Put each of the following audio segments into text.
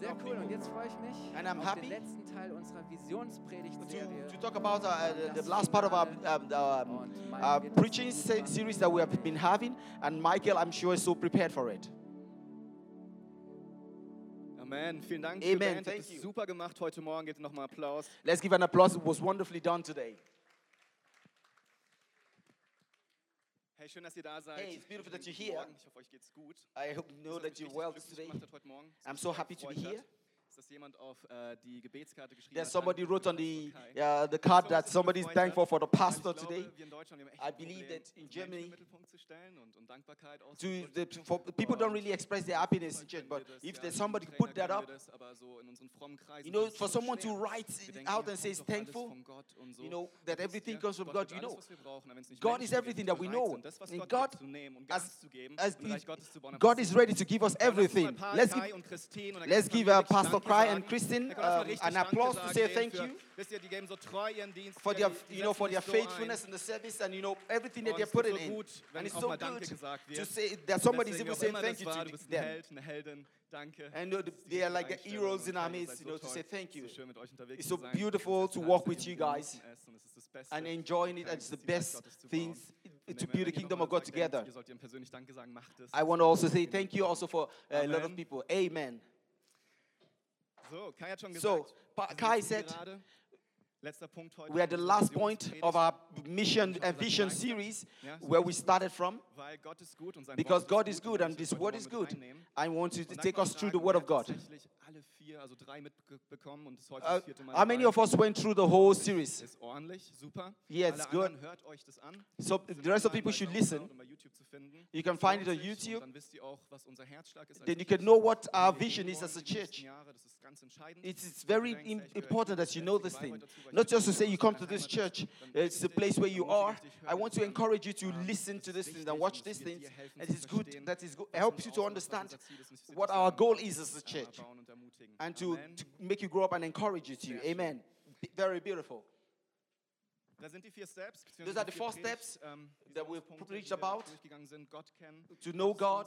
Sehr cool. Und jetzt freue ich mich auf happy. den letzten Teil unserer Visionspredigtserie. To, to talk about uh, the, the last part of our um, the, um, uh, preaching se series that we have been having, and Michael, I'm sure, is so prepared for it. Amen. Vielen Dank. Amen. Thank you. Super gemacht heute Morgen. Gebt nochmal Applaus. Let's give an applause. It was wonderfully done today. Hey, schön, dass ihr da seid. Hey, it's beautiful that you're here. Ich hoffe, euch geht's gut. I hope know that you're well today. I'm so happy to be here. There's somebody wrote on the uh, the card that somebody is thankful for the pastor today. I believe that in Germany, to the, for, people don't really express their happiness in church, but if there's somebody put that up, you know, for someone to write out and say it's thankful, you know, that everything comes from God, you know, God is everything that we know. And God, as, as the, God is ready to give us everything. Let's give, let's give uh, Pastor Kai and Christine uh, um, an applause to say thank you for their, you know, for their faithfulness in the service and you know everything that they're putting in. And it's so good to say that somebody is even saying thank you to them. And they are like the heroes in our midst, you know, to say thank you. It's so beautiful to walk with you guys and enjoying it. It's the best things to build the kingdom of God together. I want to also say thank you also for a lot of people. Amen. So, Kai hat schon gesagt. So, Kai said, We are the last point of our mission and vision series where we started from. Because God is good and this word is good. I want you to take us through the word of God. Uh, how many of us went through the whole series? Yeah, it's good. So the rest of people should listen. You can find it on YouTube. Then you can know what our vision is as a church. It's very important that you know this thing. Not just to say you come to this church, it's the place where you are. I want to encourage you to listen to these things and watch these things. And it's good that it helps you to understand what our goal is as a church and to, to make you grow up and encourage you to. Amen. Very beautiful. Those are the four steps um, that we've preached about to know God,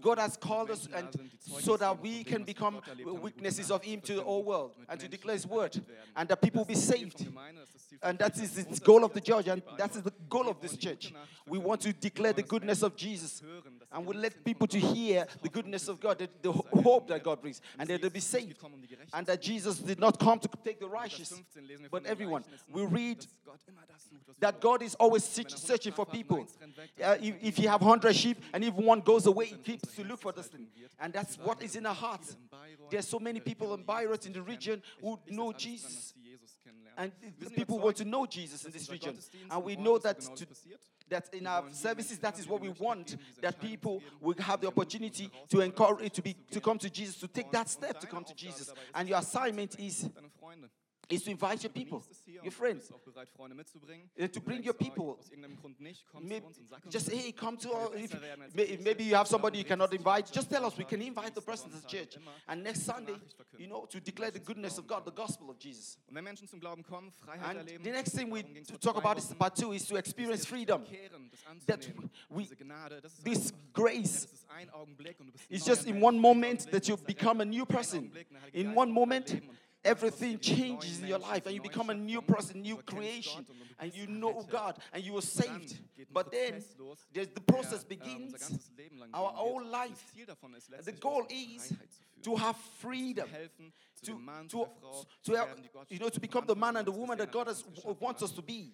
God has called us and so that we can become witnesses of Him to the whole world and to declare His word and that people be saved. And that is the goal of the church and that is the goal of this church. We want to declare the goodness of Jesus and we let people to hear the goodness of God, the, the hope that God brings and that they'll be saved. And that Jesus did not come to take the righteous but everyone. We read that God is always searching for people. Uh, if, if you have 100 sheep, and if one goes away, he keeps to look for this thing. And that's what is in our hearts. There's so many people in Bayreuth, in the region, who know Jesus. And people want to know Jesus in this region. And we know that, to, that in our services, that is what we want, that people will have the opportunity to encourage, to, be, to come to Jesus, to take that step to come to Jesus. And your assignment is is to invite your people, your friends, uh, to bring your people. Maybe, just hey, come to our. If, maybe you have somebody you cannot invite. Just tell us we can invite the person to the church, and next Sunday, you know, to declare the goodness of God, the gospel of Jesus. And the next thing we talk about is part two is to experience freedom. That we this grace is just in one moment that you become a new person. In one moment everything changes in your life and you become a new person, new creation, and you know God and you are saved. But then the process begins, our whole life. The goal is to have freedom, to, to, to, have, you know, to become the man and the woman that God has, wants us to be.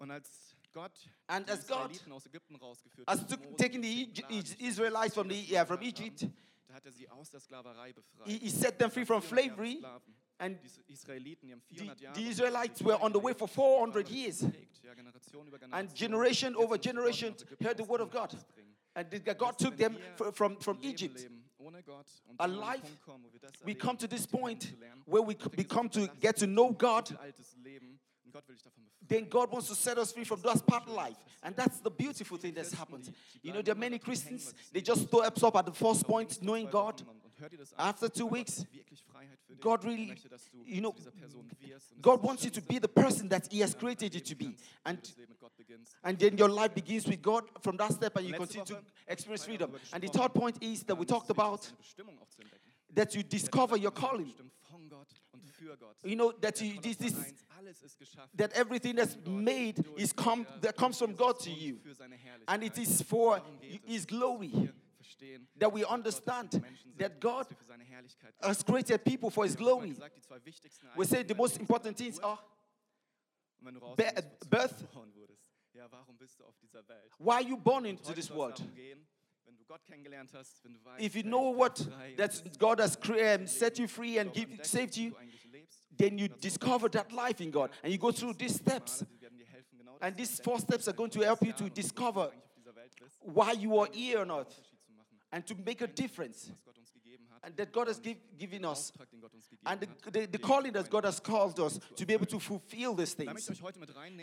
and as God has taken the Israelites from, the, from Egypt, hat er sie aus der Sklaverei befreit. He, he set them free from slavery. And the, the Israelites were on the way for 400 years. And generation over generation heard the word of God. And God took them from, from Egypt. A life, we come to this point where we become to get to know God then God wants to set us free from that part life. And that's the beautiful thing that's happened. You know, there are many Christians, they just throw up at the first point, knowing God. After two weeks, God really, you know, God wants you to be the person that He has created you to be. And, and then your life begins with God from that step and you continue to experience freedom. And the third point is that we talked about that you discover your calling. You know that you, this, this, that everything that's made is come that comes from God to you, and it is for His glory. That we understand that God has created people for His glory. We say the most important things are birth. Why are you born into this world? if you know what that God has created, set you free and give, saved you, then you discover that life in God. And you go through these steps. And these four steps are going to help you to discover why you are here or not, and to make a difference. and that God has give, given us, and the, the, the, calling that God has called us to be able to fulfill these things.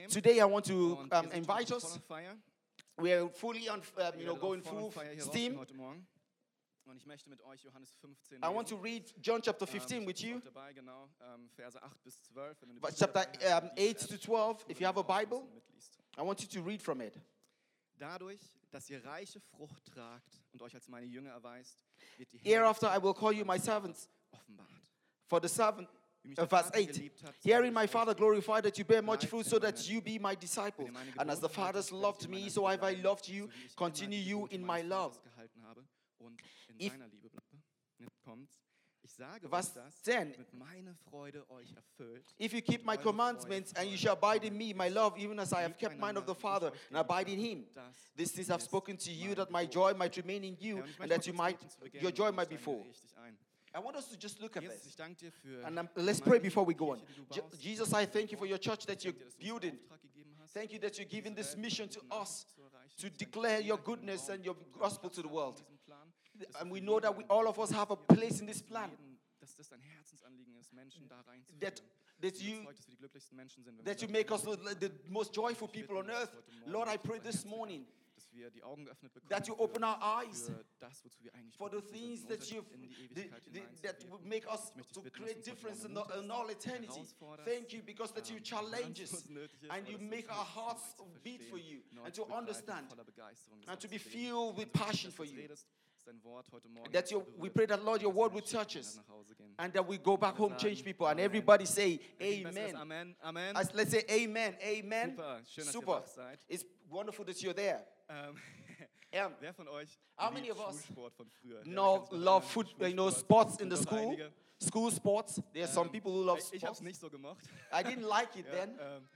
Today, I want to um, invite us we're fully on, um, you know, going full steam. Heute Morgen. Und ich möchte mit euch Johannes 15 I want to read John chapter ähm, 15 with you. Dabei, genau, ähm, Verse 8 bis 12, chapter um, ähm, 8 to 12, if you have a Bible, I want you to read from it. Dadurch, dass ihr reiche Frucht tragt und euch als meine Jünger erweist, wird die Hereafter I will call you my servants. Offenbart. For the servant Verse 8 Hearing my Father glorified that you bear much fruit, so that you be my disciple. And as the Father's loved me, so have I loved you. Continue you in my love. If, was? If you keep my commandments and you shall abide in me, my love, even as I have kept mine of the Father and abide in him. This is I've spoken to you, that my joy might remain in you, and that you might, your joy might be full. I want us to just look at this. And um, let's pray before we go on. Je- Jesus, I thank you for your church that you're building. Thank you that you're giving this mission to us to declare your goodness and your gospel to the world. And we know that we, all of us have a place in this plan. That, that you, that you make us the most joyful people on earth. Lord, I pray this morning wir die Augen geöffnet bekommen that you open our eyes das, wozu wir eigentlich for the things that you that would make us to create difference in, all eternity. Thank you because that you challenge us and you make our hearts beat for you and to understand and to be filled with passion for you. That you, we pray that Lord, your word will touch us, and that we go back home, change people, and everybody say Amen. Amen. Amen. Let's say Amen. Amen. Super. It's wonderful that you're there. Um. Wer von euch How many of us no love foot, you know, sports in the school? School sports. There are some ähm, people who love sports. Ich, nicht so gemacht. I didn't like it then. Ähm,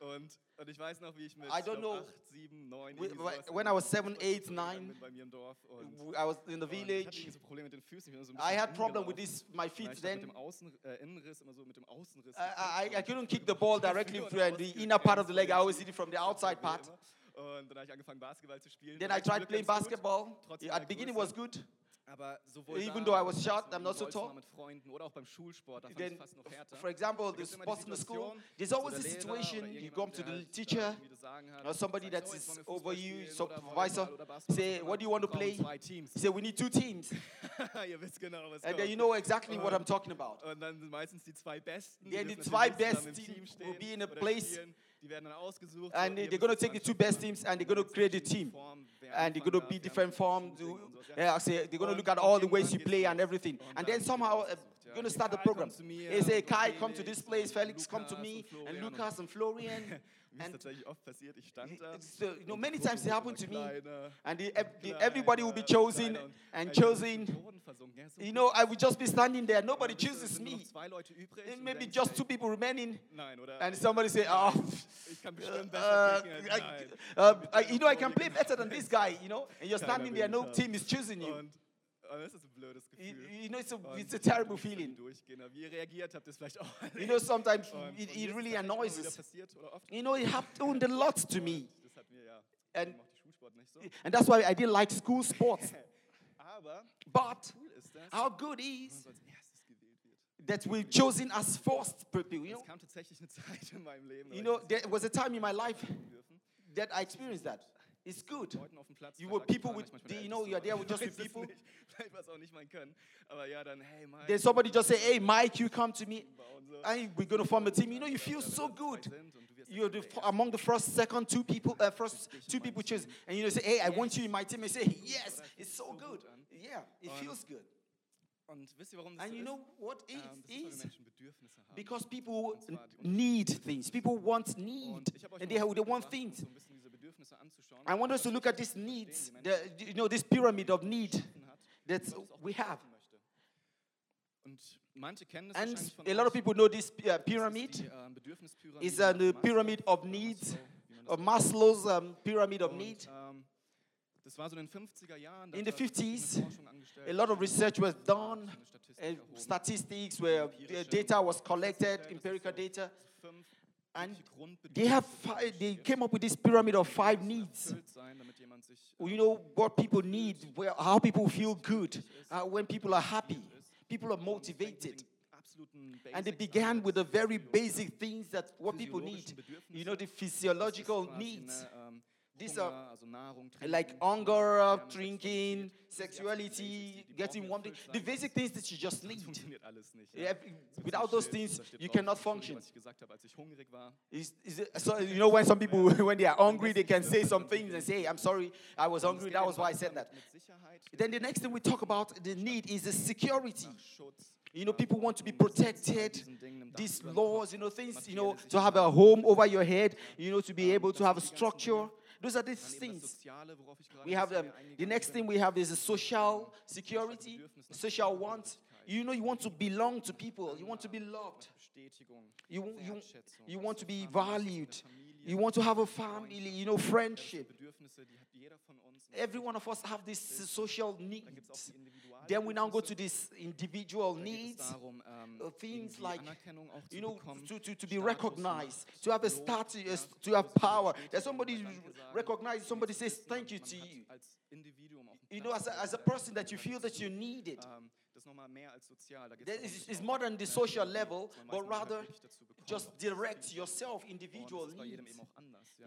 und, und ich weiß noch, wie ich mit I don't know, when I was seven, eight, nine, bei mir im Dorf und, I was in the village. Ich hatte Probleme mit den Füßen, ich so I had problem with this, my feet then. Mit dem Außen, äh, Innenrist, immer so mit dem Außenrist. I, I, I couldn't kick the ball directly through the inner part of the leg. I always did it from the outside part. Immer. Und dann habe ich angefangen Basketball zu spielen. Then I tried playing basketball. At the beginning was good. Aber sowohl Even though I was short, I'm not so tall. Mit Freunden oder auch beim Schulsport, da fand Then, fast noch härter. For example, the sports in the school, there's always a situation. You come to the teacher, or somebody that is over you, supervisor. Say, what do you want to play? Say, we need two teams. And then you know exactly what I'm talking about. And. Then the two best will be in a place. And they're going to take the two best teams and they're going to create a team. And they're going to be different forms. Yeah, they're going to look at all the ways you play and everything. And then somehow you're going to start the program. They say, Kai, come to this place. Felix, come to me. And Lucas and Florian. Mir ist tatsächlich oft passiert, ich stand da. So, you know, many times it happened to me. And the, the, everybody will be chosen and chosen. You know, I would just be standing there. Nobody chooses me. And maybe just two people remaining. And somebody say, oh, uh, uh, uh you know, I can play better than this guy, you know. And you're standing there, no team is choosing you. Und das ist ein blödes Gefühl. You, you know, it's a, oh, it's a terrible feeling. Durchgehen. Wie ihr reagiert habt, ist vielleicht auch. You know, sometimes und, it, it really annoys us. You know, it happened a lot to me. Das hat mir ja. And, so. and that's why I didn't like school sports. Aber But cool ist das, how good is that we've chosen as first people. You know, kam eine Zeit in Leben. You know, there was a time in my life that I experienced that. It's good. Leuten auf dem Platz. You were people with, you know, you're there with just with people. nicht. Vielleicht war es auch nicht mein Können. Aber ja, dann, hey, Mike. Then somebody just say, hey, Mike, you come to me. And we're going to form a team. You know, you feel so good. You're the, among the first, second, two people, uh, first two people choose. And you know, say, hey, I want you in my team. And say, yes, it's so good. Yeah, it feels good. Und wisst ihr, warum das And so you know what it Ähm, das ist, weil wir is? Menschen Bedürfnisse haben. Because people Und zwar die need things. People want need. Und ich habe euch And they, they want things. so ein bisschen diese Bedürfnisse anzuschauen. I want us to look at these needs, the, you know, this pyramid of need that Gott es auch we have. beschreiben möchte. Und manche kennen das And a lot of people know this uh, pyramid. Bedürfnispyramide It's uh, the pyramid of needs, of. Maslow's um, pyramid of need. ähm, das war so in den 50er Jahren. da In hat the er 50s, A lot of research was done, and erhoben. statistics where data was collected, empirical data, and they have Grundbedürfnisse fi- they came up with this pyramid of five needs. erfüllt sein, damit jemand sich You know what people need, how people feel good, uh, when people are happy, people are Und es fängt mit motivated. And they began with the very basic things that what people need. You know, the physiological needs, ne, ähm, These are like hunger, uh, drinking, Sexualität. Das sind die absoluten sexuality, Basics, die- die getting brauchen one thing, erfüllt the basic things that you just need. funktioniert alles nicht. Yeah, without those things, you cannot function. Was ich gesagt habe, als ich hungrig war. Is, is it, so you know when some people when they are hungry they can say some things and say I'm sorry I was hungry that was why I said that. Mit, mit Sicherheit, Then the next thing we talk about the need is the security. You know people want to be all protected. diesen Dingen, einem Dach These laws, you know things, you know to have a home over your head, you know to be Ähm, able to have a sind die ganzen structure. Those are these things. das Soziale, worauf ich gerade We have um, the next thing we have is a social security, social want. You know you want to belong to people. You want to be loved. You, you, you want to be Zusammenhalt in der valued. You want to have a family, you know, friendship. Bedürfnisse, die hat jeder von uns. Every one of us have this social Dann gibt es auch needs. Then we now go to these individual Da geht es needs. ähm, uh, things like, Anerkennung auch zu You know, to, to, to be recognized, to have a status, to have power. That somebody recognizes, somebody says thank you to you. Als Individuum auch einen You know, as a, as a person that you feel that you need it. Ähm, Das ist nochmal mehr als sozial. Da geht's That darum, is, sich is auch, more than the social level, but rather gehört wirklich dazu bekommt. just direct yourself Und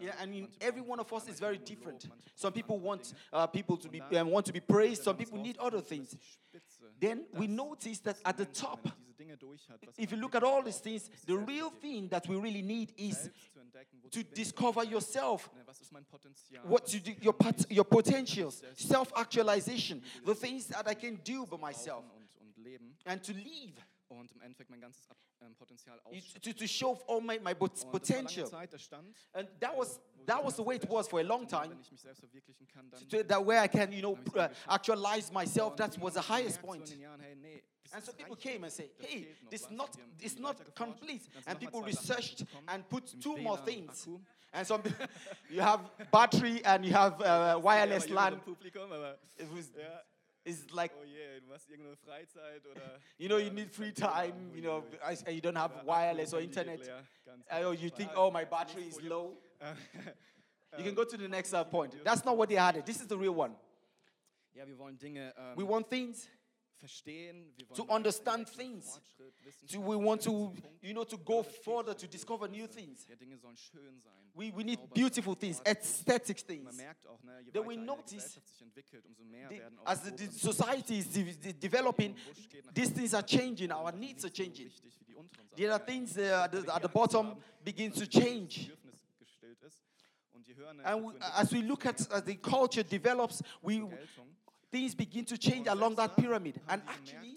individual das ist bei jedem needs. eben auch anders. Ja. Yeah, I mean, every one of us is very Anerkennung und Lob, different. Some people want uh, people to be um, want to be praised. Some people need other things. Spitze, Then we notice that at the top, wenn diese Dinge durch hat, was if you look at all these things, the real thing that we really need is Selbst zu entdecken, wozu to discover yourself. Ne, Was ist mein Potenzial? What you do, your pot, your potentials, self-actualization, the things that I can do by myself, brauchen und, und and to live, und im Endeffekt mein ganzes Ab- Potenzial to, to show all my, my pot- Und das war lange potential. Zeit der Stand, And that was that was the way it was for a long time. Wenn ich mich selbst verwirklichen kann, dann To, that way I can, you know, uh, actualize myself. That was the irgendwann habe ich highest point. in den Jahren, hey, nee, das And so people came and say, Das "Hey, this was." not Und wir haben it's not complete." And people mal zwei Sachen researched and put two more things. And some you have battery and you have uh, wireless LAN. jüngere Publikum, aber It was it's like oh je, du hast irgendeine Freizeit oder you know you need free ist kein Thema. time. You know, ui, ui. I- you don't have wireless or internet. Oh, you think, oh, my battery is low. You can go to the next uh, point. That's not what they had. This is the real one. Ja, wir wollen Dinge ähm, We want things verstehen, wir wollen to understand things. To, we want to, you know, to go further to discover new things. Ja, Dinge sollen schön sein. We, we need beautiful things, aesthetic things. merkt auch, ne, je Then we notice Gesellschaft sich entwickelt, umso mehr The- as the, the society is de- de- developing, these things are changing. Our needs are changing. wichtig wie die unteren Sachen There are things uh, at, the, at the bottom begin to change. Bedürfnis gestillt ist. Und je höher eine And we, as we look at as the culture develops, we. Things begin to change along that pyramid. And actually,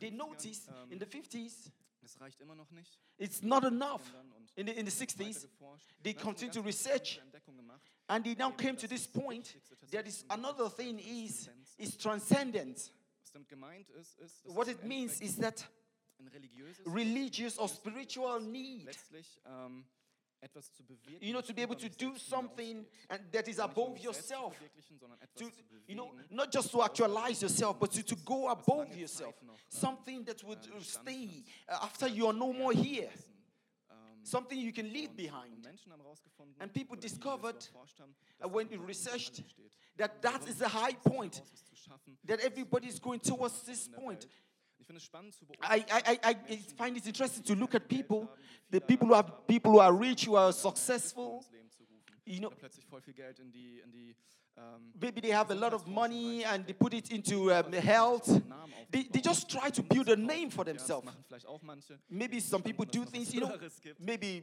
they 50ern, noticed in the 50s, Das reicht immer noch nicht. it's not enough. In the, in the 60s, they continue to research. and they now came to this point. There is another thing is is dass What it means is that religious or spiritual need. Letztlich etwas zu bewirken, You know, to be able to do something and that is above mich selbst zu yourself. verwirklichen, sondern etwas To, you know, not just to actualize yourself, but to, to go above yourself. Something that would bestanden stay uh, after you are no more here. Ähm, Something you can leave behind. Und Menschen haben herausgefunden, And people oder die, die das discovered, uh, when we researched. That that is the high point ist zu schaffen, that everybody is going towards this point. Welt. Ich finde es spannend zu I, I, I, I find it interesting to look at people, the people who are people who are rich, who are successful. ins Leben zu rufen. You know, oder plötzlich voll in die, in ähm, maybe they have a lot of money and they put it into um, health. They, they just try to build a name for themselves. machen vielleicht auch manche. Maybe some people do things, you know, maybe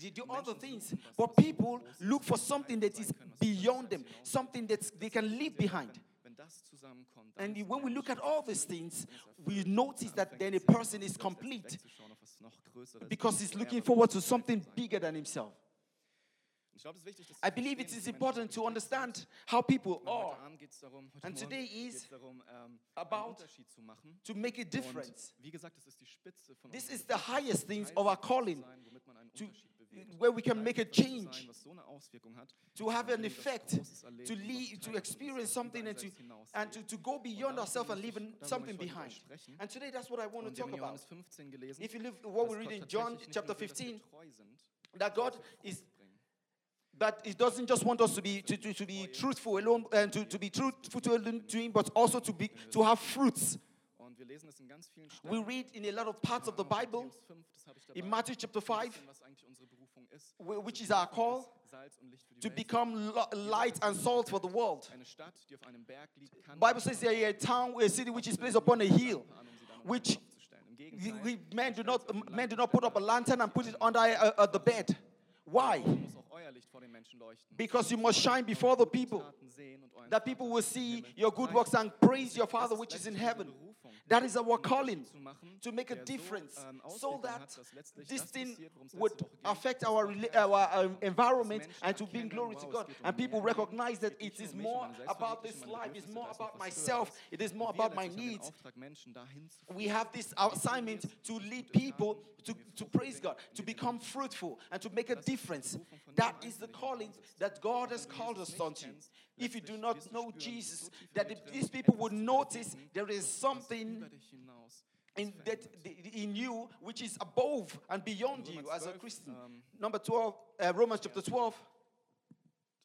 they do other things. But people look for something that is beyond them, something that they can leave behind. Wenn, wenn das zusammenkommt, dann And when we look at all these things, we notice that then a person is complete wegzuschauen auf was noch Größeres, because he's looking forward to something bigger than himself. Ich glaube, es ist wichtig, dass I believe it is important to understand how people are Abend geht's darum, heute And today is ähm, about einen Unterschied zu machen. to make a difference. wie gesagt, das ist die Spitze von This is the highest things of our von etwas zu calling, sein, womit man einen to-. Where we can make a von etwas zu change, sein, was so eine Auswirkung hat, to have an effect, to erleben und was lead, to experience something and to, and to, to go beyond ourselves and leaving something möchte ich heute behind. And today that's what I want to talk about. Johannes 15 gelesen, If you live what we read in John chapter nur will, dass wir 15, that God is that it doesn't just want us to be to, to, to be truthful alone and to, to be truthful to, to him, but also to be to have fruits. Und wir lesen es in ganz vielen We read in a lot of parts of the Bible, Matthäus 5, das habe ich dabei. in Matthew chapter 5, was eigentlich unsere Berufung ist. which is our call ist, Salz und Licht für die to become light and salt for the world. Eine Stadt, die auf einem Berg liegt, kann Bible says there is a town, a city which is placed upon a hill, an, sie dann unter which den Kopf zu stellen. Im we, we, men do not sie auf den men do not put up a lantern and put it under uh, uh, the bed. Why? Muss auch euer Licht vor den Menschen leuchten. Because you must shine before the people, Taten sehen und euren that people will see your good works and praise your Father which is in heaven. That is our calling to make a difference ähm, so that hat, dass letztlich this thing passiert, worum es letzte would affect our, wir rela- erkennen, our um, environment and to bring glory to God. um And people recognize that it is nur um mich und more about this life, it's more da ist noch about myself, it is more about my letztlich haben den needs. Auftrag, Menschen dahin zu We have this assignment to lead people to, to praise God, to become fruitful, and to make a difference. That is the calling that God has called us unto. If you do not know Jesus, that these people would notice there is something über dich hinaus in that in you which is above and beyond you as a Christian. Number 12, uh, Romans chapter 12.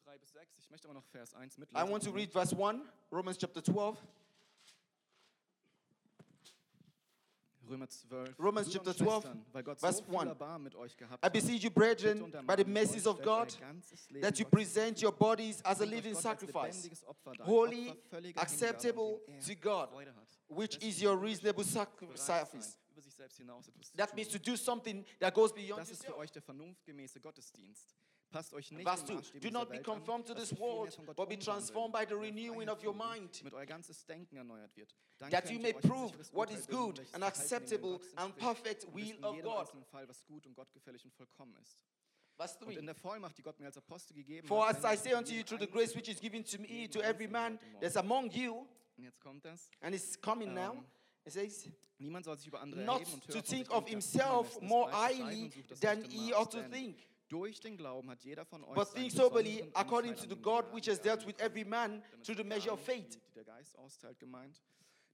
3 bis 6. Ich möchte aber noch Vers 1 I want to read verse 1, Romans chapter 12. Römer 12. Romans chapter 12, Schwestern, weil Gott verse 1. Erbarmen mit euch gehabt I beseech you, brethren, by the mercies of God, euer ganzes Leben that you present your bodies as a living sacrifice, lebendiges Opfer dar, ein holy, Opfer völliger Hingabe, an acceptable er to God, which is your reasonable sacrifice. sein, über sich selbst hinaus etwas zu That means to do something that goes beyond Das ist für yourself. Euch der vernunftgemäße Gottesdienst. Passt euch nicht 2 Maßstäben Do not be conformed to this world, but be transformed by the renewing of your mind, Mit euer ganzes Denken erneuert wird. That you may prove what is good and acceptable and perfect will of God. Fall, was gut und gottgefällig und vollkommen ist. Verse Und 3 in der Vollmacht, die Gott mir als Apostel gegeben For hat, as I say unto you through the grace which is given to me, to every man that's among you, Und jetzt kommt das. and it's coming now, Ähm, it says, Niemand soll sich über andere not erheben und to think of himself more highly und sucht das than he ought to think. Durch den Glauben hat jeder von euch But think soberly according to the God which has dealt with every man through the measure of faith. Die, der Geist austeilt, gemeint.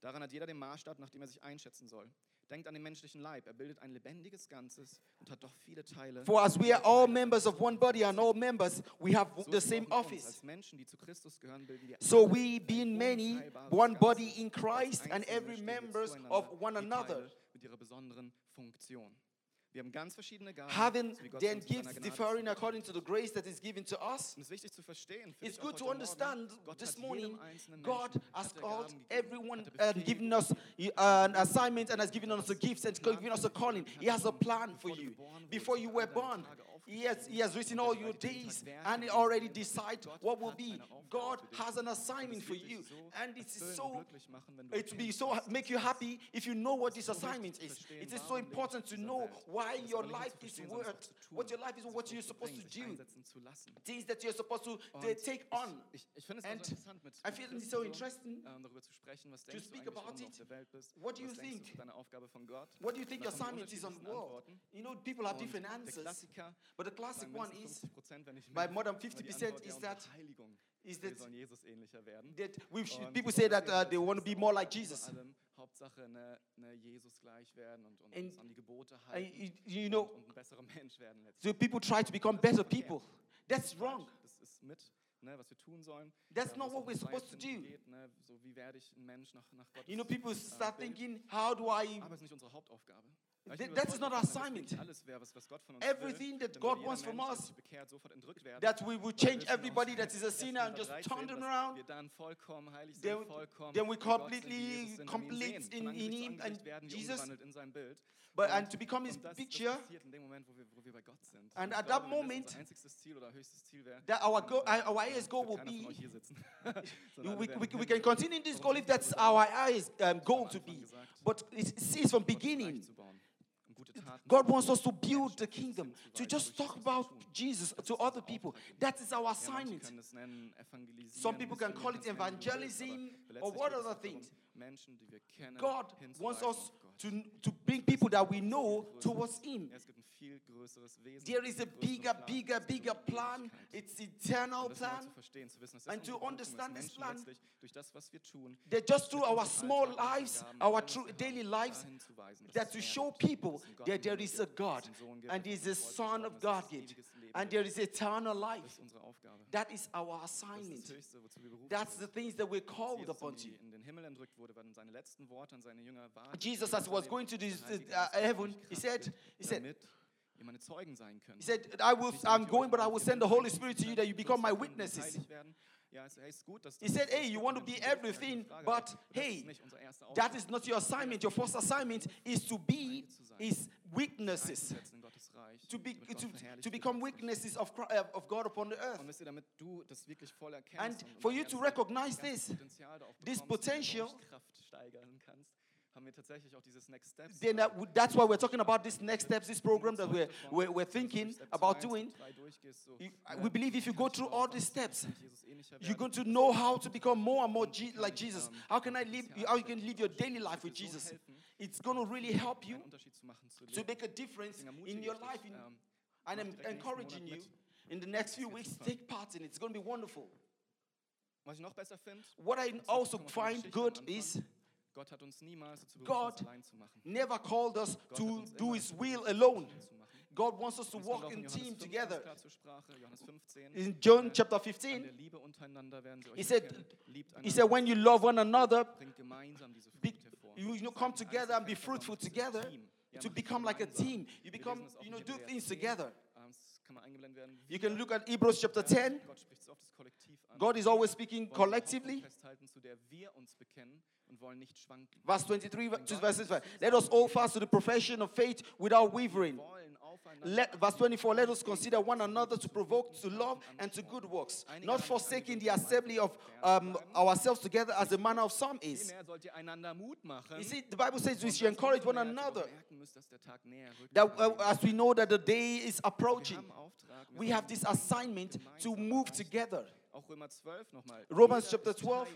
Daran hat jeder den Maßstab, nach dem er sich einschätzen soll. Denkt an den menschlichen Leib. Er bildet ein lebendiges Ganzes und hat doch viele Teile. For as we are all members of one body and all members, we have So the same office. Als Menschen, die zu Christus gehören, bilden wir So we, being ein many, one body in Christ, and every members of one another. Mit ihrer besonderen Funktion. Wir haben ganz verschiedene Gaben, Having then uns in seiner gifts differing according to the grace that is given to us. Und es ist wichtig zu verstehen. It's good to understand this morning God has called everyone er and given us uh, an assignment and has given us the gifts and given us a calling. He has a plan for you. Before you were born, he has, he has written all your days and he already decided what will be. God has an assignment for you. And it is so it will be so make you happy if you know what this assignment is. It is so important to know why your life is worth, what your life is, what you're supposed to do, things that you're supposed to take on. Ich, ich finde es And also interessant, mit, I feel it's so interesting ähm, darüber zu sprechen. Was to speak about it. auf der Welt bist? What do you think? du, ist deine Aufgabe von Gott? What do you think your assignment is on the world? You know, people have different answers. But the classic one is 50%, wenn nicht by more than 50% is that is that sollen Jesus ähnlicher werden. that we people say that uh, they want to be more like Jesus. Hauptsache ne, ne Jesus gleich werden und, und And- an die Gebote halten you, you know, und, und ein besserer Mensch werden letztlich. so people try to become better people. That's wrong. Das ist mit, ne, was wir tun sollen. That's not what we're supposed to do. Geht, ne, so wie werde ich ein Mensch nach, nach Gottes You know, people äh, start thinking, how do I? Aber es ist nicht unsere Hauptaufgabe. That is not our assignment. Everything that God wants from us, that we will change everybody that is a sinner and just turn them around, then, then we completely complete in, in Him and Jesus. But, and to become his picture, and at that moment, that our, goal, our highest goal will be, we, we, we, can continue in this goal if that's our highest um, goal to be. But it's, it's from beginning. God wants us to build the kingdom, to just talk about Jesus to other people. That is our assignment. Some people can call it evangelism or what other things. God wants us to, to bring people that we know towards Him. There is a bigger, bigger, bigger plan. It's eternal plan. And to understand this plan, that just through our small lives, our true daily lives, that to show people that there is a God and is a Son of God. And there is eternal life. That is our assignment. That's the things that we're called upon to. Jesus, as he was going to this, uh, heaven, he said, he said. He said, I will, I'm going, but I will send the Holy Spirit to you that you become my witnesses. He said, hey, you want to be everything, but hey, that is not your assignment. Your first assignment is to be, is weaknesses to, be, to, to become weaknesses of, uh, of God upon the earth. And for you to recognize this, this potential, haben wir tatsächlich auch dieses Next Steps. Then that, that's why we're talking about this next steps, this program that we're, we're, we're thinking about doing. We believe if you go through all these steps, you're going to know how to become more and more Je like Jesus. How can I live? How you can live your daily life with Jesus? It's going to really help you to make a difference in your life. In, and I'm encouraging you in the next few weeks, take part in it. It's going to be wonderful. What I also find good is Gott hat uns niemals dazu God allein zu machen. never called us to do His will alone. God wants us to walk in team together. In John chapter 15, He said- he said, When you love one another, you, know, come together and be fruitful together to become like a team. You become, you know, do things together. You can look at Hebrews chapter 10. God is always speaking collectively. Verse 23 to verse 24. Let us all fast to the profession of faith without wavering. Let, verse 24, let us consider one another to provoke to love and to good works, not forsaking the assembly of um, ourselves together as the manner of some is. You see, the Bible says we should encourage one another that uh, as we know that the day is approaching we have this assignment to move together. Auch Römer 12. Romans chapter 12.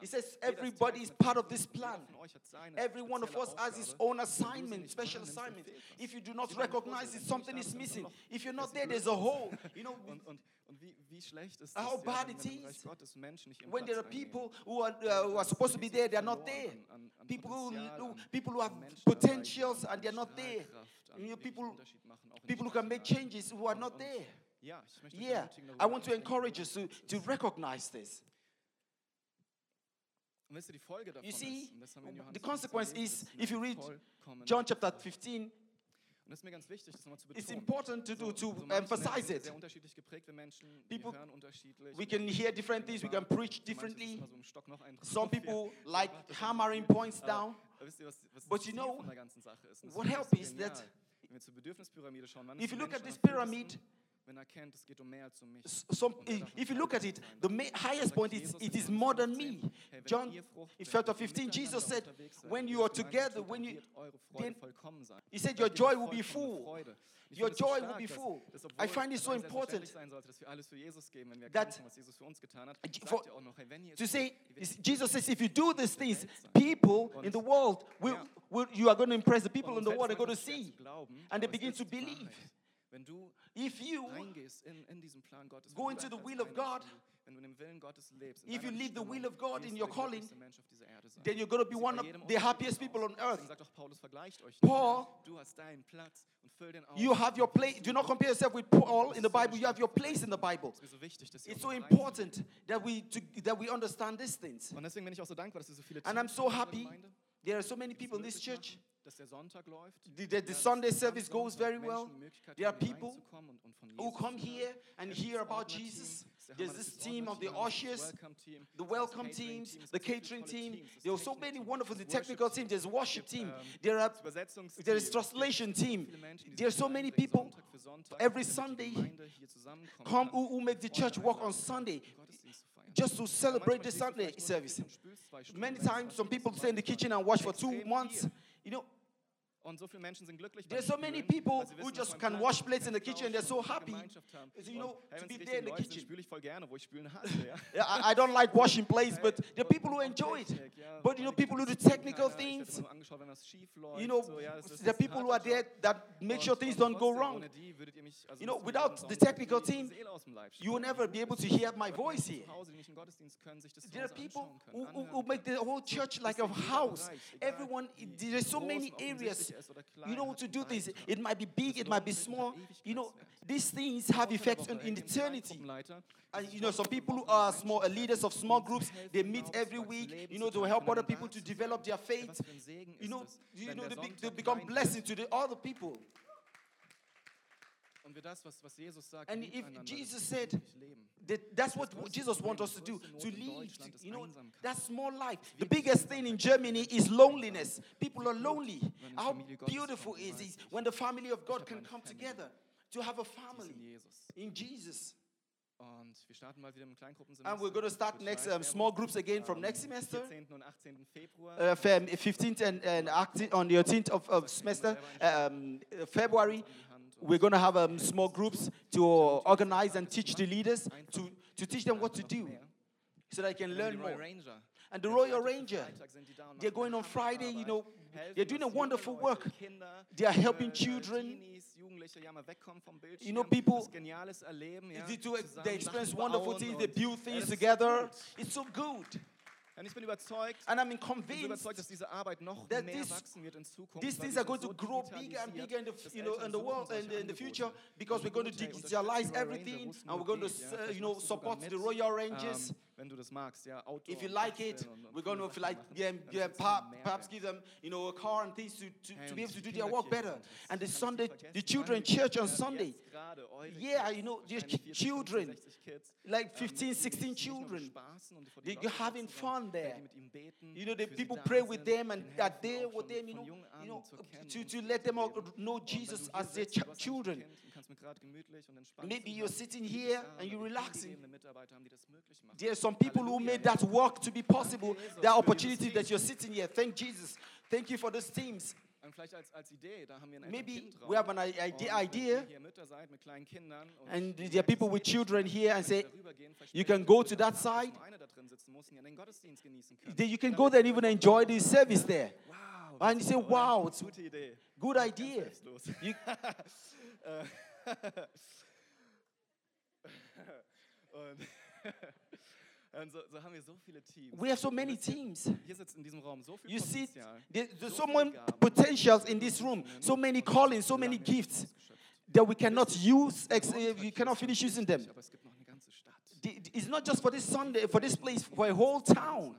He says everybody is part of this plan. Every one of us has his own assignment, special assignment. If you do not recognize it, something is missing. If you're not there, there's a hole. You know, Und wie, wie schlecht ist How bad it is when there are people who are, uh, who are supposed to be there, they are not there. People who, who, people who have potentials and they are not there. You know, people, people who can make changes who are not there. Yeah, I want to encourage us to, to recognize this. You see, the consequence is, if you read John chapter 15, it's important to do to emphasize it. People, we can hear different things. We can preach differently. Some people like hammering points down. But you know, what helps is that if you look at this pyramid, so, eh, if you look at it, the highest point is it is more than me. John in chapter 15, Jesus said, when you are together, when you, then, he said, your joy will be full. Your joy will be full. I find it so important that for, to say, Jesus says, if you do these things, people in the world, will, will you are going to impress the people in the world. They're going to see, and they begin to believe. If you in, in Plan Gottes, go into the will of God, wenn du Willen Gottes lebst, if you leave the will of God in your calling, then you're going to be one of the happiest people on earth. Paul. You have your place. Do not compare yourself with Paul in the Bible. You have your place in the Bible. It's so important that we to, that we understand these things. And I'm so happy. There are so many people in this church. The, the, the Sunday service goes very well. There are people who come here and hear about Jesus. There's this team of the ushers, the welcome teams, the catering team. There are so many wonderful the technical team. There's worship team. There are there is translation team. There are so many people every Sunday come who, who make the church work on Sunday just to celebrate the Sunday service. Many times, some people stay in the kitchen and watch for two months. You know, Und so viele Menschen sind glücklich. There's so many people who just can wash plates in the kitchen. and They're so happy, so, you know, to be there in the kitchen. spüle ich voll gerne, wo ich spülen hasse. I, I don't like washing plates, but there are people who enjoy it. But you know, people who do technical things. You know, there are people who are there that make sure things don't go wrong. You know, without the technical team, you will never be able to hear my voice here. There are people who, who, who make the whole church like a house. Everyone, there's so many areas. You know what to do this. It might be big, it might be small. You know, these things have effects on, in eternity. And you know, some people who are small uh, leaders of small groups, they meet every week, you know, to help other people to develop their faith. You know, you know, they, be, they become blessing to the other people. Und wir das, was, was Jesus sagt, And if Jesus said that that's what Jesus wants us to do, to live, you know, that's more life. The biggest thing in Germany is loneliness. People are lonely. How beautiful is it when the family of God can come together to have a family in Jesus. Und wir starten mal wieder Kleingruppensemester. And we're going to start next um, small groups again from next semester. 14. und 18. Februar. Uh, 15th and, and 18th, on the 18th of, of semester, um, uh, February, we're going to have um, small groups to organize and teach the leaders to, to teach them what to do so they can learn more. And the Royal Ranger, they're going on Friday, you know, they're doing a wonderful work. They are helping children. You know, people- They, do, they experience wonderful things, they build things together. It's so good. Und ich bin überzeugt, And I'm convinced überzeugt, dass diese Arbeit noch that mehr this- wachsen wird in Zukunft. these things are going to grow bigger and bigger in the, you know, in the world and in the future because we're going to digitalize unterstützt die Royal everything Ranger, wo es and we're going to, uh, you know, machst du sogar support the Royal Rangers. ähm, wenn du das magst, ja, Outdoor If you like it, we're going to like yeah, yeah, per- perhaps give them you know a car and things to, to, to be able to do their work better. And the Sunday, the children church on Sunday. jetzt gerade eure Yeah, you know, 40, children, 50, 60 Kids, like ähm, 15, 16 sich nicht nur children. bespaßen und die vor die They- Glotze you're having fun there. die mit ihnen beten, You know, the people pray with them and helfen, there with them, you know, you know, to, to let them all know Jesus as their ch du hast ein children. Kannst mir gerade gemütlich und entspannt Maybe you're sitting here and you're relaxing. hingegebene Mitarbeiter haben, die das möglich machen. There are some people who made that work to be possible. Are opportunities that you're sitting here. Thank Jesus. Thank you for those teams. Und vielleicht als, als Idee, da haben wir Maybe we have an idea, idea ihr hier Mütter seid mit und and there are people with children here and say, darüber gehen, vielleicht you can go to that side. nur einer da drin sitzen muss und ja den Gottesdienst genießen können. then you can go there and even enjoy the service there. Wow, And you say, wow, it's Idee. good idea. You, äh, und und so, so haben wir so viele Teams. we have so many teams. Hier sitzt in diesem Raum so viel You see, Potenzial. there- there's so so many potentials in this room, so many callings, so many gifts that we cannot use, you hier eh, cannot finish using them. Aber es gibt noch eine ganze Stadt. The- It's not just for this Sunday, for this place, for a whole town.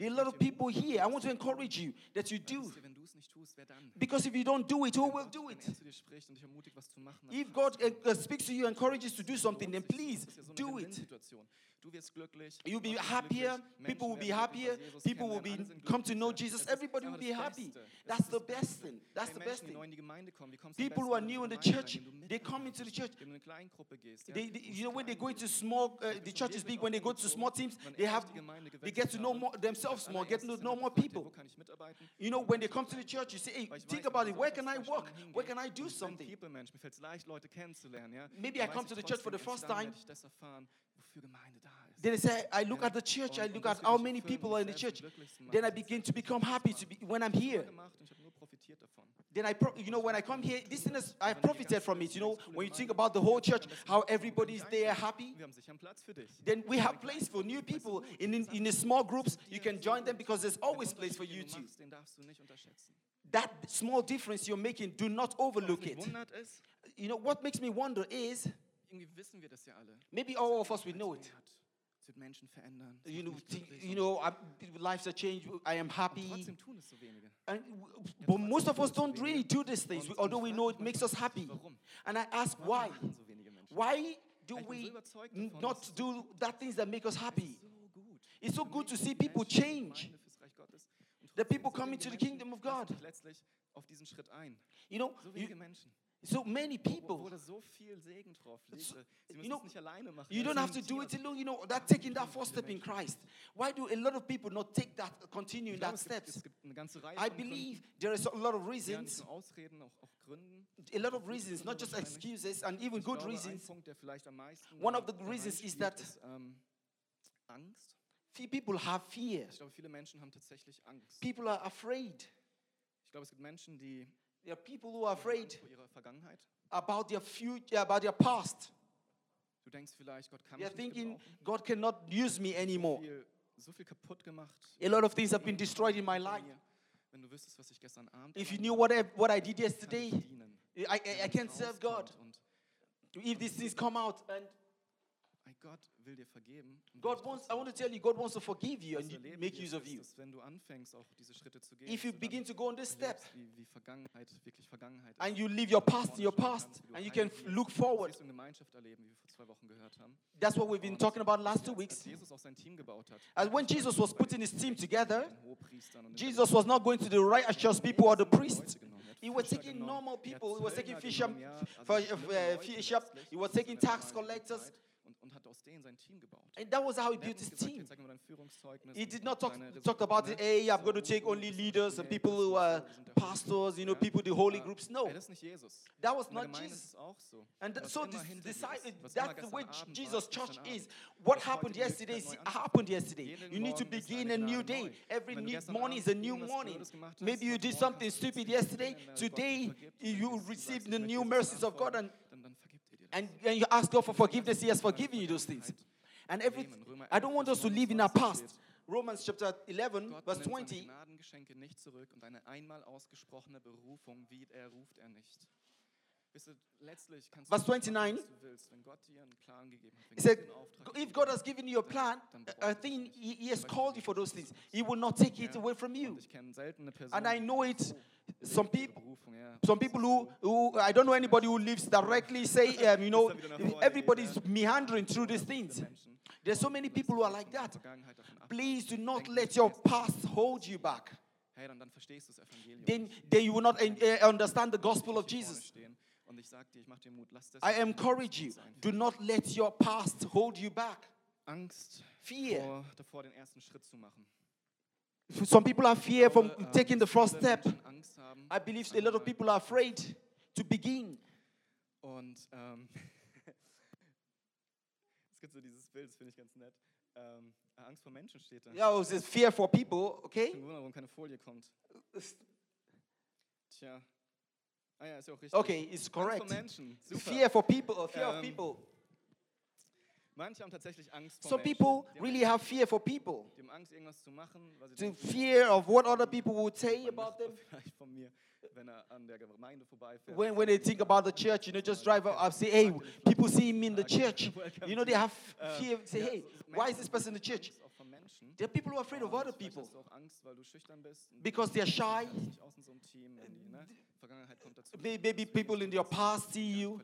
There are a lot of people here. I want to encourage you that you do. Wisst ihr, wenn du es nicht tust, wer dann? Because if you don't do it, who will do it? er zu dir spricht und dich ermutigt, was zu machen, dann If. God uh, uh, speaks to you, and encourages you to do something, then please Das ist ja so eine do it. Du wirst glücklich. You'll be happier, people will be happier, people will be kennenlernen, alle sind come to know. Jesus, everybody will be happy. That's the best thing. That's the best thing. neu in die Gemeinde kommen, wie kommst du am People who are new in the church, rein, wenn du they come into the church. wenn du in eine Kleingruppe gehst, ja? They, they- you know, when they go into small, uh, the church is big. When they go to small teams, they have, they get to know more themselves more, get to know more people. Wo kann ich mitarbeiten? You know, when they come to the church, you say, hey, think about it. Where can I work? Where can I do und ich bin ein something? People-Mensch, mir fällt es leicht, Leute kennenzulernen, ja? Maybe I come to the church for the first time. Werde ich das erfahren, wofür Gemeinde da ist. Then they say, I look at the church, I look at how many people are in the church. Then I begin to become happy to be, when I'm here. gemacht und ich habe nur profitiert davon. Then I, pro- you know, when I come here, this thing is, I profited from it. You know, when you think about the whole church, how everybody's there happy. Wir haben sicher einen Platz für dich. Then we have place for new people in, in, in the small groups. You can join them because there's always place for you too. machst, den darfst du nicht unterschätzen. That small difference you're making, do not overlook it. You know, what makes me wonder is irgendwie wissen wir das ja alle. maybe all of us we know it. Hat. wird Menschen verändern. You know, mich think, glücklich you know, I, lives are changed. I am und happy. trotzdem tun es so wenige. And, but most of us don't really do these things, although we know it makes us happy. Warum? And I ask why? machen so wenige Menschen? Why do Ich bin so we überzeugt n- davon, not do that things that make us happy? It's so good to see people change. Gemeinde fürs Reich Gottes. Und The people coming to the kingdom of God. letztlich auf diesen Schritt ein. You know, So wenige Menschen. So many people. wo da so viel Segen drauf liegt. So- Sie you know, es nicht alleine machen. You don't have to do it alone. You know, that taking that first step in Christ. Why do a lot of people not take that, continue in that es, gibt, steps? es gibt eine ganze Reihe I believe there is a lot of Gründen. Ja, nicht reasons, Ausreden, auch, auch Gründen. a lot of reasons, not just excuses, and even good reasons. Punkt, der am One of the reasons is that- ähm, Angst. Few people have fear. Ich glaube, viele Menschen haben tatsächlich Angst. People are afraid. Ich glaube, es gibt Menschen, die There are people who are afraid vor ihrer Vergangenheit. about their future, about their past. Du denkst vielleicht, Gott kann They are thinking. God cannot use me So anymore. viel, so viel. A lot of things have been destroyed in my life. Wenn du wüsstest, was ich gestern Abend If you knew what I, what I did yesterday. I, I, I can't serve God. Und If these things come out, and Gott will dir vergeben. God wants, I want to tell you, God wants to forgive you and make use of you. wenn du anfängst, auch diese Schritte zu gehen, If you begin to go on this step wie, wie Vergangenheit wirklich Vergangenheit and you leave your past in your past kannst, wie du and you can look forward, Gemeinschaft erleben, wie wir vor zwei Wochen gehört haben. that's what we've been talking about last two weeks. Jesus auch sein Team gebaut hat. And when Jesus was putting his team together, den Hohepriestern und den Jesus was not going to the righteous people or the priests. He was taking normal er people. He was taking fisher, genommen, ja, also for, uh. He was taking tax collectors. Und, hat aus denen sein Team gebaut. And that was how he Er built his team. jetzt zeig mir dein Führungszeugnis He did not talk, talk about it, hey, I'm going to oh, take only leaders and people who are so, wir sind der pastors, you know, people, the holy Äh, groups. No, Ey, das ist nicht Jesus. that was not Jesus. ist es auch so. And th- so this, hinter this, dir ist, was immer that's the way Jesus' church is. What happened yesterday is- happened yesterday. You need to begin a new day. Every new morning is a new morning. Blödes gemacht hast, Maybe you did something stupid yesterday. bekennen, wenn Gott dir Today, you du will sagst, receive the new mercies of God and, and, and you ask God for forgiveness. He has forgiven you those things. And every, I don't want us to live in our past. Romans chapter 11, Gott verse nimmt seine 20. Gnadengeschenke nicht zurück und eine einmal ausgesprochene Berufung, wie er ruft er nicht. Verse 29. was du willst, wenn Gott dir einen Plan gegeben hat. Wenn He said, dir einen Auftrag if God has given you a plan, a thing, He, has called you for those things. He will not take it away from you. ich kenne selten eine Person, And I know it. Some people, some people who, who I don't know anybody who lives directly say, um, you know, everybody's meandering through these things. There's so many people who are like that. Vergangenheit davon ab. Please do not let your past hold you back. Hey, dann, dann verstehst du das Evangelium. Then, then you will not uh, understand the gospel of Jesus. Und ich sag dir, ich mach dir Mut, lass das I encourage you. Do not let your past hold you back. Angst Fear. vor, davor, den ersten Schritt zu machen. Some people are fear Ich from ähm, taking the first viele step. Menschen Angst haben. I believe a lot of people are afraid to begin. Und ähm, es gibt so dieses Bild, das finde ich ganz nett. Ähm, Angst vor Menschen steht da. Yeah, it says fear for people, Ich okay? bin wundern, warum keine Folie kommt. Tja. Ah ja, ist auch richtig. Okay, it's Angst vor correct. Menschen. Super. Fear for people, or fear of Ähm, people. Manche haben tatsächlich Angst vor Some Menschen. people Die haben really have fear for people. Die haben Angst, irgendwas zu machen, weil sie To denken, fear of what other people would say mein about Nachbar them. vielleicht von mir, wenn er an der Gemeinde vorbeifährt. When, when they think about the church, you know, just drive up and say, hey, people see me in the church. You know, they have fear, say, hey, so- so why is this person in the church? Angst auch vor Menschen. There are people who are afraid of other people hast du auch Angst, weil du schüchtern bist. because they're shy. aus so Team, die, ne? Kommt dazu. Maybe people in your past see you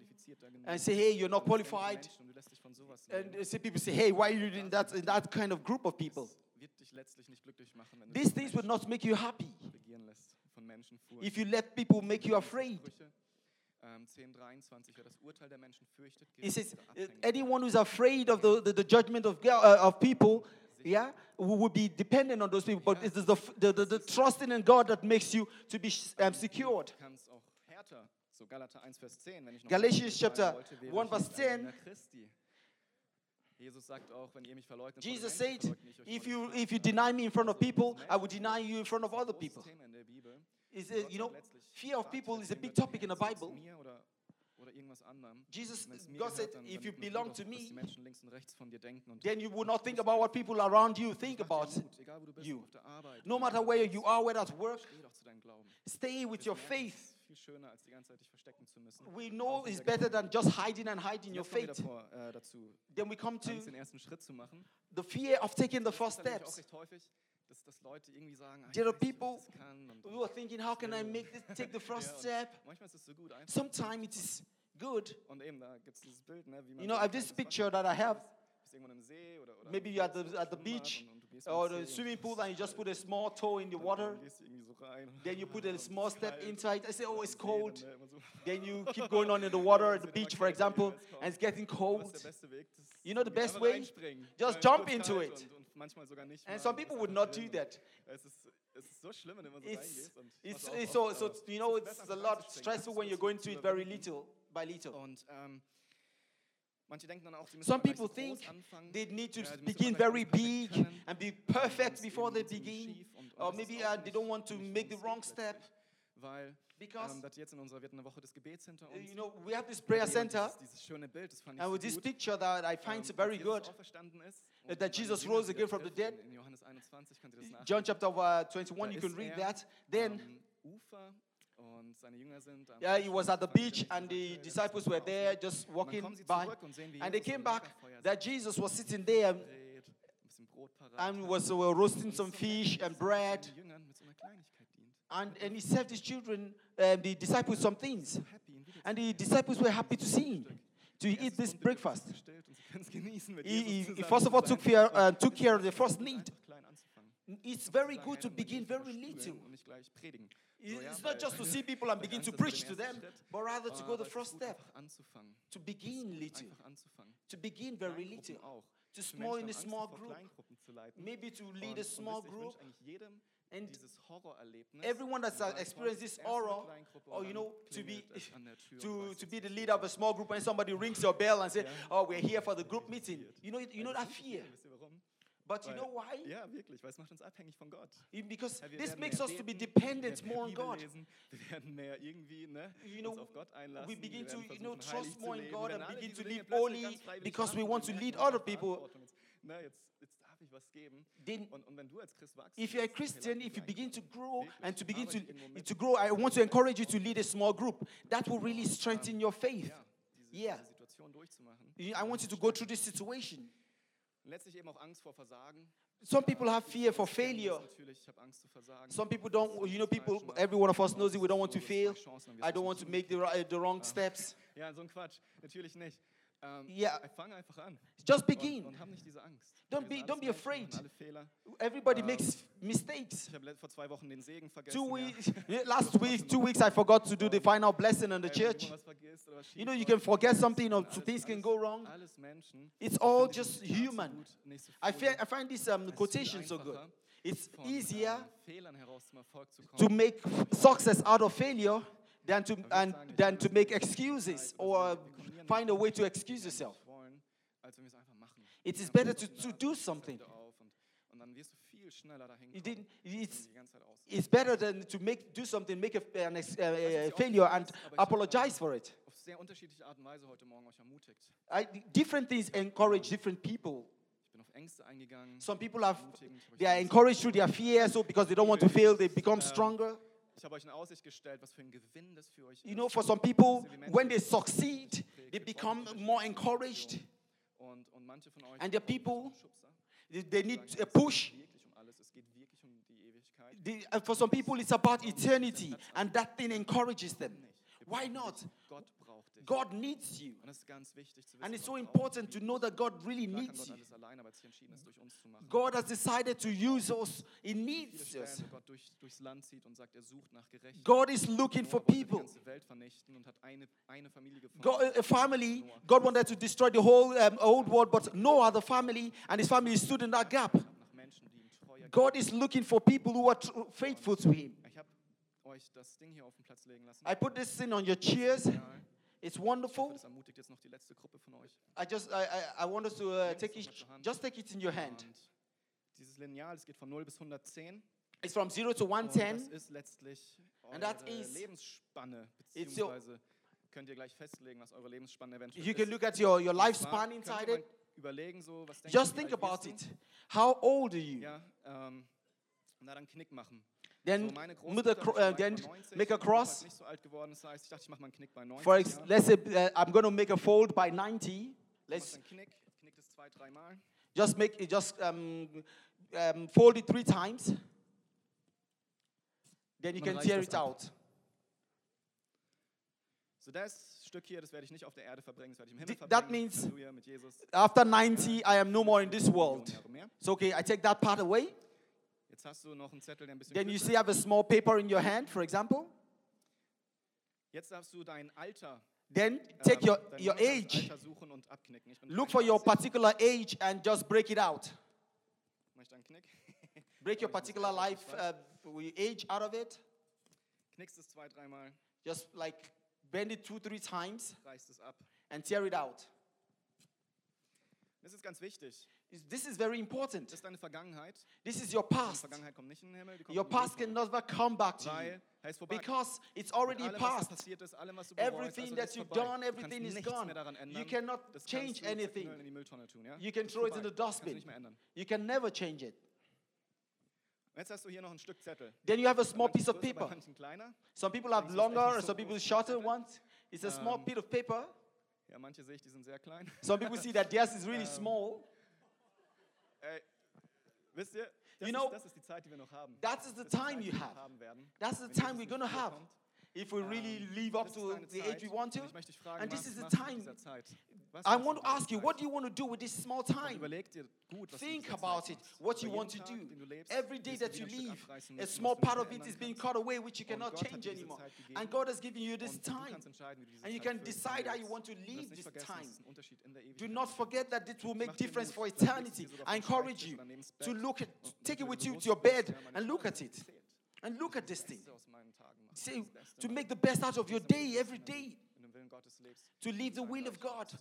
and say, hey, you're not Und das denken qualified. Menschen Und du lässt dich von sowas And see people say, hey, why are you in that, in that kind of group of people? Wird dich letztlich nicht glücklich machen, wenn These things will not make you happy regieren lässt, von Menschen fuhr. if you let people make you afraid. Ähm, 10,23, das Urteil der Menschen fürchtet, It says, uh, anyone who's afraid of the, the, the judgment of, uh, of people, yeah, we will be dependent on those people. But it is the, the, the, the trusting in God that makes you to be um, secured. Du kannst auch härter, so Galater 1, Vers 10, wenn ich noch Galatians chapter wollte, 1, ich Vers 10. Jesus sagt auch, wenn ihr mich verleugnet, Jesus said, Menschen, verleugne ich euch if you, if you deny me in front of people, I will deny you in front of other people. Thema in der Bibel. Is it, you know, fear of people is a big topic in the Bible. Oder, irgendwas anderem. Jesus, Wenn es mir God said, dann- if you belong to me, Menschen links und rechts von dir denken und then you will not think about what people around you think about Mut, egal wo du bist, you. auf der Arbeit, No matter where you are, whether at work, Steh doch zu deinem Glauben. stay with your faith. viel schöner, als die ganze Zeit dich verstecken zu müssen. We know it's better than just hiding and hiding your Jetzt kommen wir faith. davor, äh, dazu, Then we come to den ersten Schritt zu machen. the fear of taking the first auch steps. recht häufig, dass, dass Leute irgendwie sagen, ah, There are weiß nicht, ob people ich das kann. Und, who are thinking, how can I make this, take the first step? Manchmal ist es so gut. Sometimes it is good. Und eben, da gibt es dieses Bild, ne, wie man You know, I have this picture that I have. bist irgendwo im See oder, oder Maybe you're at the, at the beach und, und du gehst or the swimming pool and you just put a small toe in the water. gehst irgendwie so rein. Then you put a small step inside. I say, oh, it's cold. ne, immer so. Then you keep going on in the water at the beach, for example, and it's getting cold. ist der beste Weg? Das ist You know the best way? Just äh, jump into it. Und, und manchmal sogar nicht And some people would not do that. Es ist, so schlimm, wenn immer so It's, reingehst. Und it's, it's so, so, you know, it's a lot stressful when you're going to it very little by little. Und ähm, manche denken dann auch, sie müssen Some people think groß anfangen. they need to Ja, die müssen begin very perfekt big können. and be perfect before they begin. schief und- und Or maybe uh, they don't want to make the wrong step Weil because, ähm, das jetzt in unserer, wir hatten eine Woche des Gebets hinter uns. you know, we have this prayer center Dieses, dieses schöne Bild, das fand ich and so with this gut. picture that I ähm, find als very good. ist that Jesus rose again from the dead. In, in Johannes 21 könnt ihr das nachlesen. John chapter uh, 21, you can read er that. Then, am Ufer und seine Jünger sind am yeah, he was at the beach and the disciples were there just walking by. zurück und sehen, wie And they came back that Jesus was sitting there dreht, ein bisschen Brot parat and was uh, roasting some fish and bread. den Jüngern mit so einer Kleinigkeit dient. And, and he served his children, um, the disciples, some things. So happy, ihn wiederzusehen. And the disciples were happy to see him, to eat this breakfast. gestillt und sie können es genießen, mit He, he, first of all took care, uh, took care of the first need. einfach klein anzufangen. It's very good to dann will ich begin very little. schulen Und nicht gleich predigen. So, It- ja, It's not just to see people and begin to preach to them, but rather to go the first step, to begin little, to begin very little, to small in a small group, Kleingruppen zu leiten. maybe to lead a small wisst ihr, ich group. Wünsche eigentlich jedem And everyone that's experienced this horror, or oh, you know, to be klingelt es an der Tür und to, to be the leader of a small group and somebody rings your bell and say, Yeah. oh, we're here for the group meeting. You know, you know that fear. viel, Wisst ihr warum? But you know why? Ja, wirklich, weil es macht uns abhängig von Gott. Because this makes us to be dependent more on God. Wir werden mehr irgendwie ne, You know, auf Gott einlassen. We begin to, you know, trust more in. God and begin to live holy because we want to lead oh, other people. Verantwortung. Jetzt, jetzt, jetzt darf ich was geben. Then Und, und wenn du als Christ wachst, if you're a dann sagst du, Christian, if you begin to grow and to begin to, arbeite irgendwo mit. to grow, I want to encourage you to lead a small group. That will really strengthen your faith. Yeah. I want you to go through this situation. Letztlich eben auch Angst vor Versagen. Some people have fear for von uns kennen das failure. Natürlich, ich habe Angst zu versagen. Some people don't, you know, people, every one of us knows it. We don't want to fail. zwei Chancen haben, wir I don't want to make the, the wrong steps. Ja, so ein Quatsch. Natürlich nicht. Ähm, Yeah. An. Just begin. und hab nicht diese Angst. Don't be- don't be afraid. machen Alle Fehler. Everybody Um, makes mistakes. Ich habe vor zwei Wochen den Segen vergessen. Two weeks, last week, two weeks, I forgot to do the final blessing in the Ey, wenn du church. mal was vergisst oder was You know, you can forget something or things can go wrong. It's all just human. I. I find this um, Es ist viel quotation so good. It's easier ähm, Fehlern heraus zum Erfolg zu kommen. to make success out of failure than to, and, than to make excuses or find a way to excuse yourself. es wollen, als wenn wir es einfach machen. It is better to, to do something. wieder auf Und, und dann wirst du viel schneller dahin It kommen, didn't, wenn du it's, die ganze Zeit aus. it's better than to make do something, make a, an uh, uh, failure and apologize for it. Auf sehr unterschiedliche Art und Weise heute Morgen euch ermutigt. I, different things encourage different people. Ich bin auf Ängste eingegangen. Some people have ermutigend. Ich habe they are encouraged through their fear, so because they don't want to fail, they become stronger. Ich habe euch in Aussicht gestellt, was für ein Gewinn das für euch You ist. know, for some people, when they succeed, they become more encouraged. Und, und manche von euch And vielleicht people-. They, need a push. They, and for some people, it's about eternity, and that thing encourages them. Why not? God needs you. Und es ist ganz wichtig zu wissen, And it's so important to know that God really needs you. allein, aber es sich entschieden durch uns zu machen. God has decided to use us. He needs Stellen, us. Gott durch, durchs Land zieht und sagt, er sucht nach. God is looking for Noah people. die ganze Welt vernichten und hat eine, eine Familie gefunden. God, a family, God wanted to destroy the whole um, old world, but Noah, the family, and his family stood in that gap. nach Menschen, die ihm treu God is looking for people who are faithful to Him. Ich habe euch das Ding hier auf den Platz legen lassen. I put this thing on your chairs. It's wonderful. das ermutigt jetzt noch die letzte Gruppe von euch. I just, I, I, I want us to uh, take it, just take it in your hand. Und dieses Lineal, es geht von 0 bis 110. It's from zero to Und das 110. ist letztlich And that eure is- Lebensspanne, beziehungsweise könnt ihr gleich festlegen, was eure Lebensspanne eventuell You ist. can look at your, your lifespan inside it. Überlegen so, was Just think about it. How old are you? Ja, ähm, und da dann Knick machen. Then, So, meine a, cro- uh, then über 90, make a cross. so geworden, das heißt, dachte, ich mache mal einen Knick bei 90. For ex- let's say uh, I'm going to make a fold by 90. Let's Knick, knickt es zwei, just make it, just um, um, fold it three times. Then you Man can tear it ab. out. So, das Stück hier, das werde ich nicht auf der Erde verbringen, das werde ich im Himmel verbringen. that means- Halleluja. After 90, I am no more in this world. Millionen Jahre mehr. It's okay. I take that part away. Jetzt hast du noch einen Zettel, der ein bisschen Then you see, you have a small paper in your hand, for example. Jetzt darfst du dein Alter, Then äh, take your, dein your age, Alter suchen und abknicken. Ich bin look for your particular age, and just break it out. Mach ich einen Knick? Break your particular life uh, age out of it. Knickst es zwei, dreimal, Just like bend it two, three times reißt es ab. and tear it out. Das ist ganz wichtig. This is very important. Das ist deine Vergangenheit. This is your past. Vergangenheit kommt nicht in den Himmel, Your past can never come back to you er because it's already allem, past. ist, allem, was du bereust, Everything that you've vorbei. done, everything is gone. You cannot das change anything. in tun, ja? You can throw it in the dustbin. nicht mehr ändern. You can never change it. Jetzt hast du hier noch ein Stück Zettel. Then you have a small piece of paper. Some people have longer, some people shorter ones. It's a small piece of paper. Ja, manche sehe ich, die sind sehr klein. Some people see that theirs is really Ähm, small. Ey, wisst ihr, das, You know, ist, das ist die Zeit, die wir noch haben. That is the Das ist die time Zeit, you die wir have. haben werden. That's the time we're nicht have. wiederkommt. If we really Ähm, live up to the age we want to. Und ich möchte dich fragen, And this is the machst du mit time. dieser Zeit? Was I want to ask you, what do you want to do with this small time? überleg dir gut, was Think du mit dieser about it, what you want to do. den du lebst, Every day that you leave, a small was du nicht part of it is being cut away, which you cannot change anymore. And God has given you this time. kannst entscheiden, wie du diese And you can decide how you want to leave this time. das ist ein Unterschied in der Do not forget that it will make difference for vielleicht legst du eternity. I encourage you oder neben das to look at, take it with you to your bed and look at it. And look at this thing. Beste aus meinen Tagen machen. Say, to make the best out of your day every day. In dem Willen Gottes lebst. To live the will of God.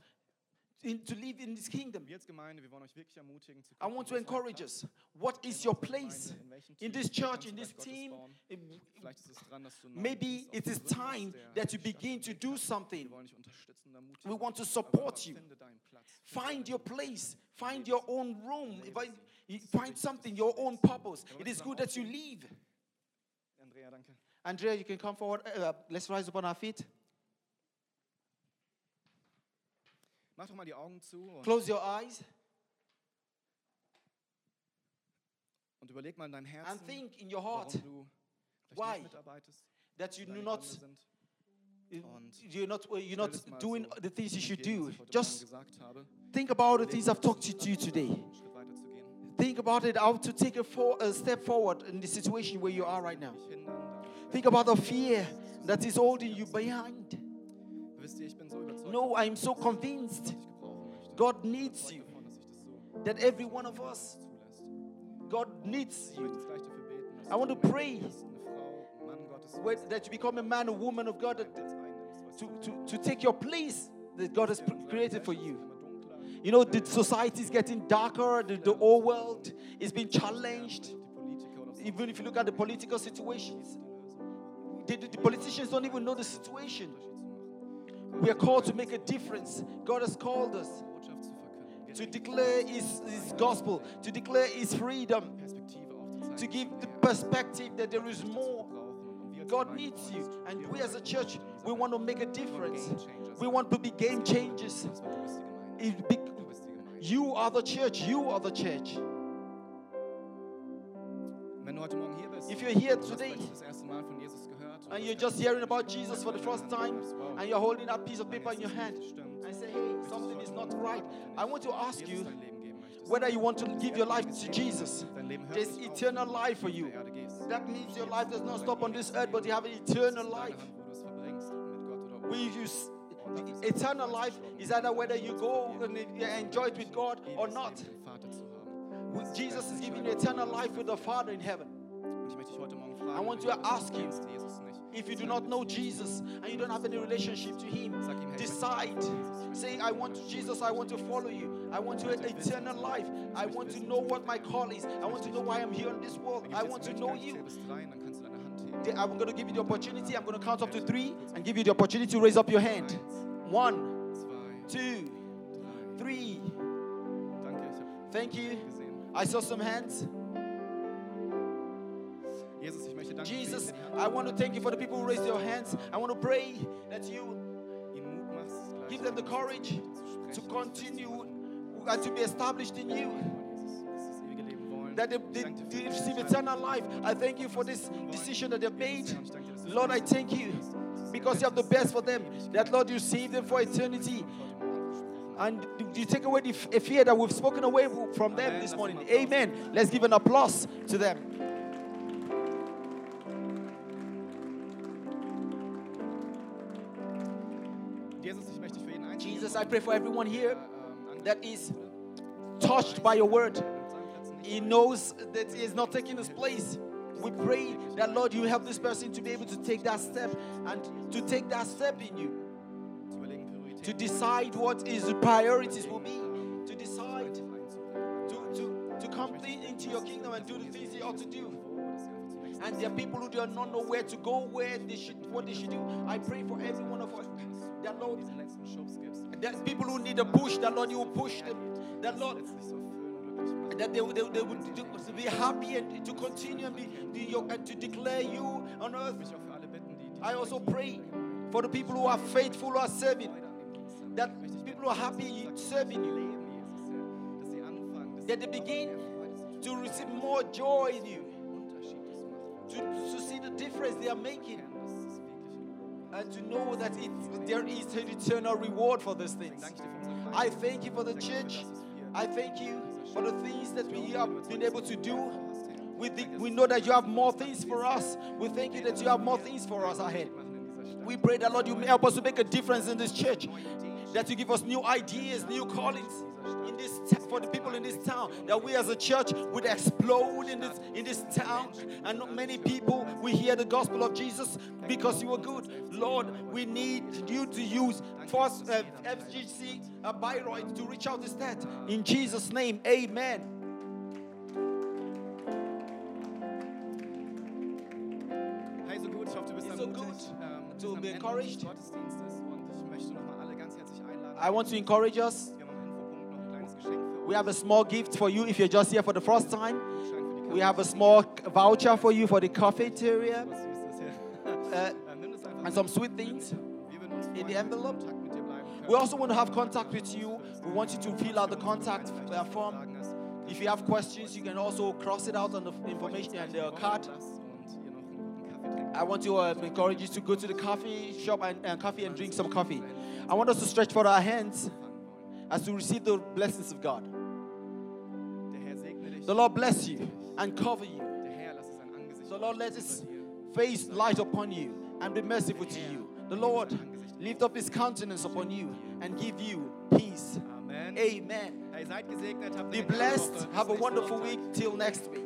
In, to live in His kingdom. Wir als Gemeinde, wir wollen euch wirklich ermutigen zu I want to wo ist euer encourage us. What is your place in welchem in Team this church, in this team? bauen. Vielleicht ist es dran, dass du neu Maybe it is time that you begin to do something. Wir wollen dich unterstützen und ermutigen. We want to support you. Finde deinen Platz. Finde Find your place. Find your own room. Find something, your own purpose. It is good that you leave. Andrea, danke. Andrea, you can come forward. Uh, uh, let's rise up on our feet. Mach doch mal die Augen zu und, Close your eyes und überleg mal in deinem and think in your warum heart du Why? vielleicht nicht mitarbeitest, that you do not, you're not, uh, you're not doing so the things you should do. was ich heute Morgen Just habe. think about the things I've talked to you today. Um einen Schritt weiter zu gehen. Think about it, how to take a, for, a step forward in the situation where you are right now. Mich hindern, daran Think about the fear that is holding you behind. Wisst ihr, ich bin so überzeugt, No, I'm so convinced dass Gott dich gebrauchen möchte. God needs you, davon, dass sich das so that every one of us. God needs you. möchte jetzt gleich dafür beten, dass I want to pray. Mensch bist, eine Frau, Mann Gottes Where- That you become a man or woman of God, that, Platz einnimmst, weißt to, to, to take your place that God has in pr- unserer created for you. ist immer dunkler. You know, the society is getting darker, the, the whole world is being challenged. Die Politiker oder sonst Even if you look at the political situations, the, the, politicians don't even know the situation. We are called to make a difference. God has called us to declare His, His gospel, to declare His freedom, to give the perspective that there is more. God needs you. And we as a church, we want to make a difference. We want to be game changers. You are the church. You are the church. If you're here today das erste Mal von Jesus gehört and you're just hearing about Jesus for the first time and you're holding that piece of paper in your hand and say, hey, something is not right, I want to ask you dein Leben geben möchtest. whether you want to give your life to Jesus. Dein Leben hört There's eternal life for you. auf der Erde gehst. That means your life does not stop on this earth, but you have an eternal life. Hand, wo du es verbringst, mit Gott oder ohne. We use eternal life is either whether you go and enjoy it with God or not. Jesus is giving you eternal life with the Father in heaven. I want to ask you. If you do not know Jesus and you don't have any relationship to Him, decide. Say, I want Jesus, I want to follow you. I want to eternal life. I want to know what my call is. I want to know why I'm here in this world. I want to know you. I'm going to give you the opportunity. I'm going to count up to three and give you the opportunity to raise up your hand. One, two, three. Thank you. I saw some hands. Jesus, ich möchte danke I want to thank you for the people who raised their hands. I want to pray that you give them the courage to continue and to be established in you. That they, they, they receive eternal life. I thank you for this decision that they've made. Lord, I thank you because you have the best for them. That, Lord, you save them for eternity. And you take away the fear that we've spoken away from them this morning. Amen. Let's give an applause to them. Jesus, I pray for everyone here that is touched by your word. He knows that he is not taking his place. We pray that, Lord, you help this person to be able to take that step and to take that step in you to decide what his priorities will be, to decide to, to, to come into your kingdom and do the things he ought to do. And there are people who do not know where to go, where they should, what they should do. I pray for every one of us that Lord, there's people who need a push, that Lord, you will push them. That Lord, that they, they, they would be happy and to continue and, be, and to declare you on earth. I also pray for the people who are faithful, who are serving that people are happy serving you. That they begin to receive more joy in you. To, to see the difference they are making. And to know that it, there is an eternal reward for these things. I thank you for the church. I thank you for the things that we have been able to do. We, think, we know that you have more things for us. We thank you that you have more things for us ahead. We pray that, Lord, you may help us to make a difference in this church that you give us new ideas, new callings in this for the people in this town. That we as a church would explode in this in this town, and not many people will hear the gospel of Jesus because you are good. Lord, we need you to use first uh, FGC uh, Bayreuth to reach out to that. In Jesus' name, Amen. Hey, so gut. Ich hoffe, du bist so good um, to be encouraged. I want to encourage us. We have a small gift for you if you're just here for the first time. We have a small voucher for you for the cafeteria uh, and some sweet things in the envelope. We also want to have contact with you. We want you to fill out the contact form. If you have questions, you can also cross it out on the information and the card. I want to uh, encourage you to go to the coffee shop and, and coffee and drink some coffee. I want us to stretch forth our hands as to receive the blessings of God. The Lord bless you and cover you. The Lord let his face light upon you and be merciful to you. The Lord lift up his countenance upon you and give you peace. Amen. Amen. Be blessed. Have a wonderful week. Till next week.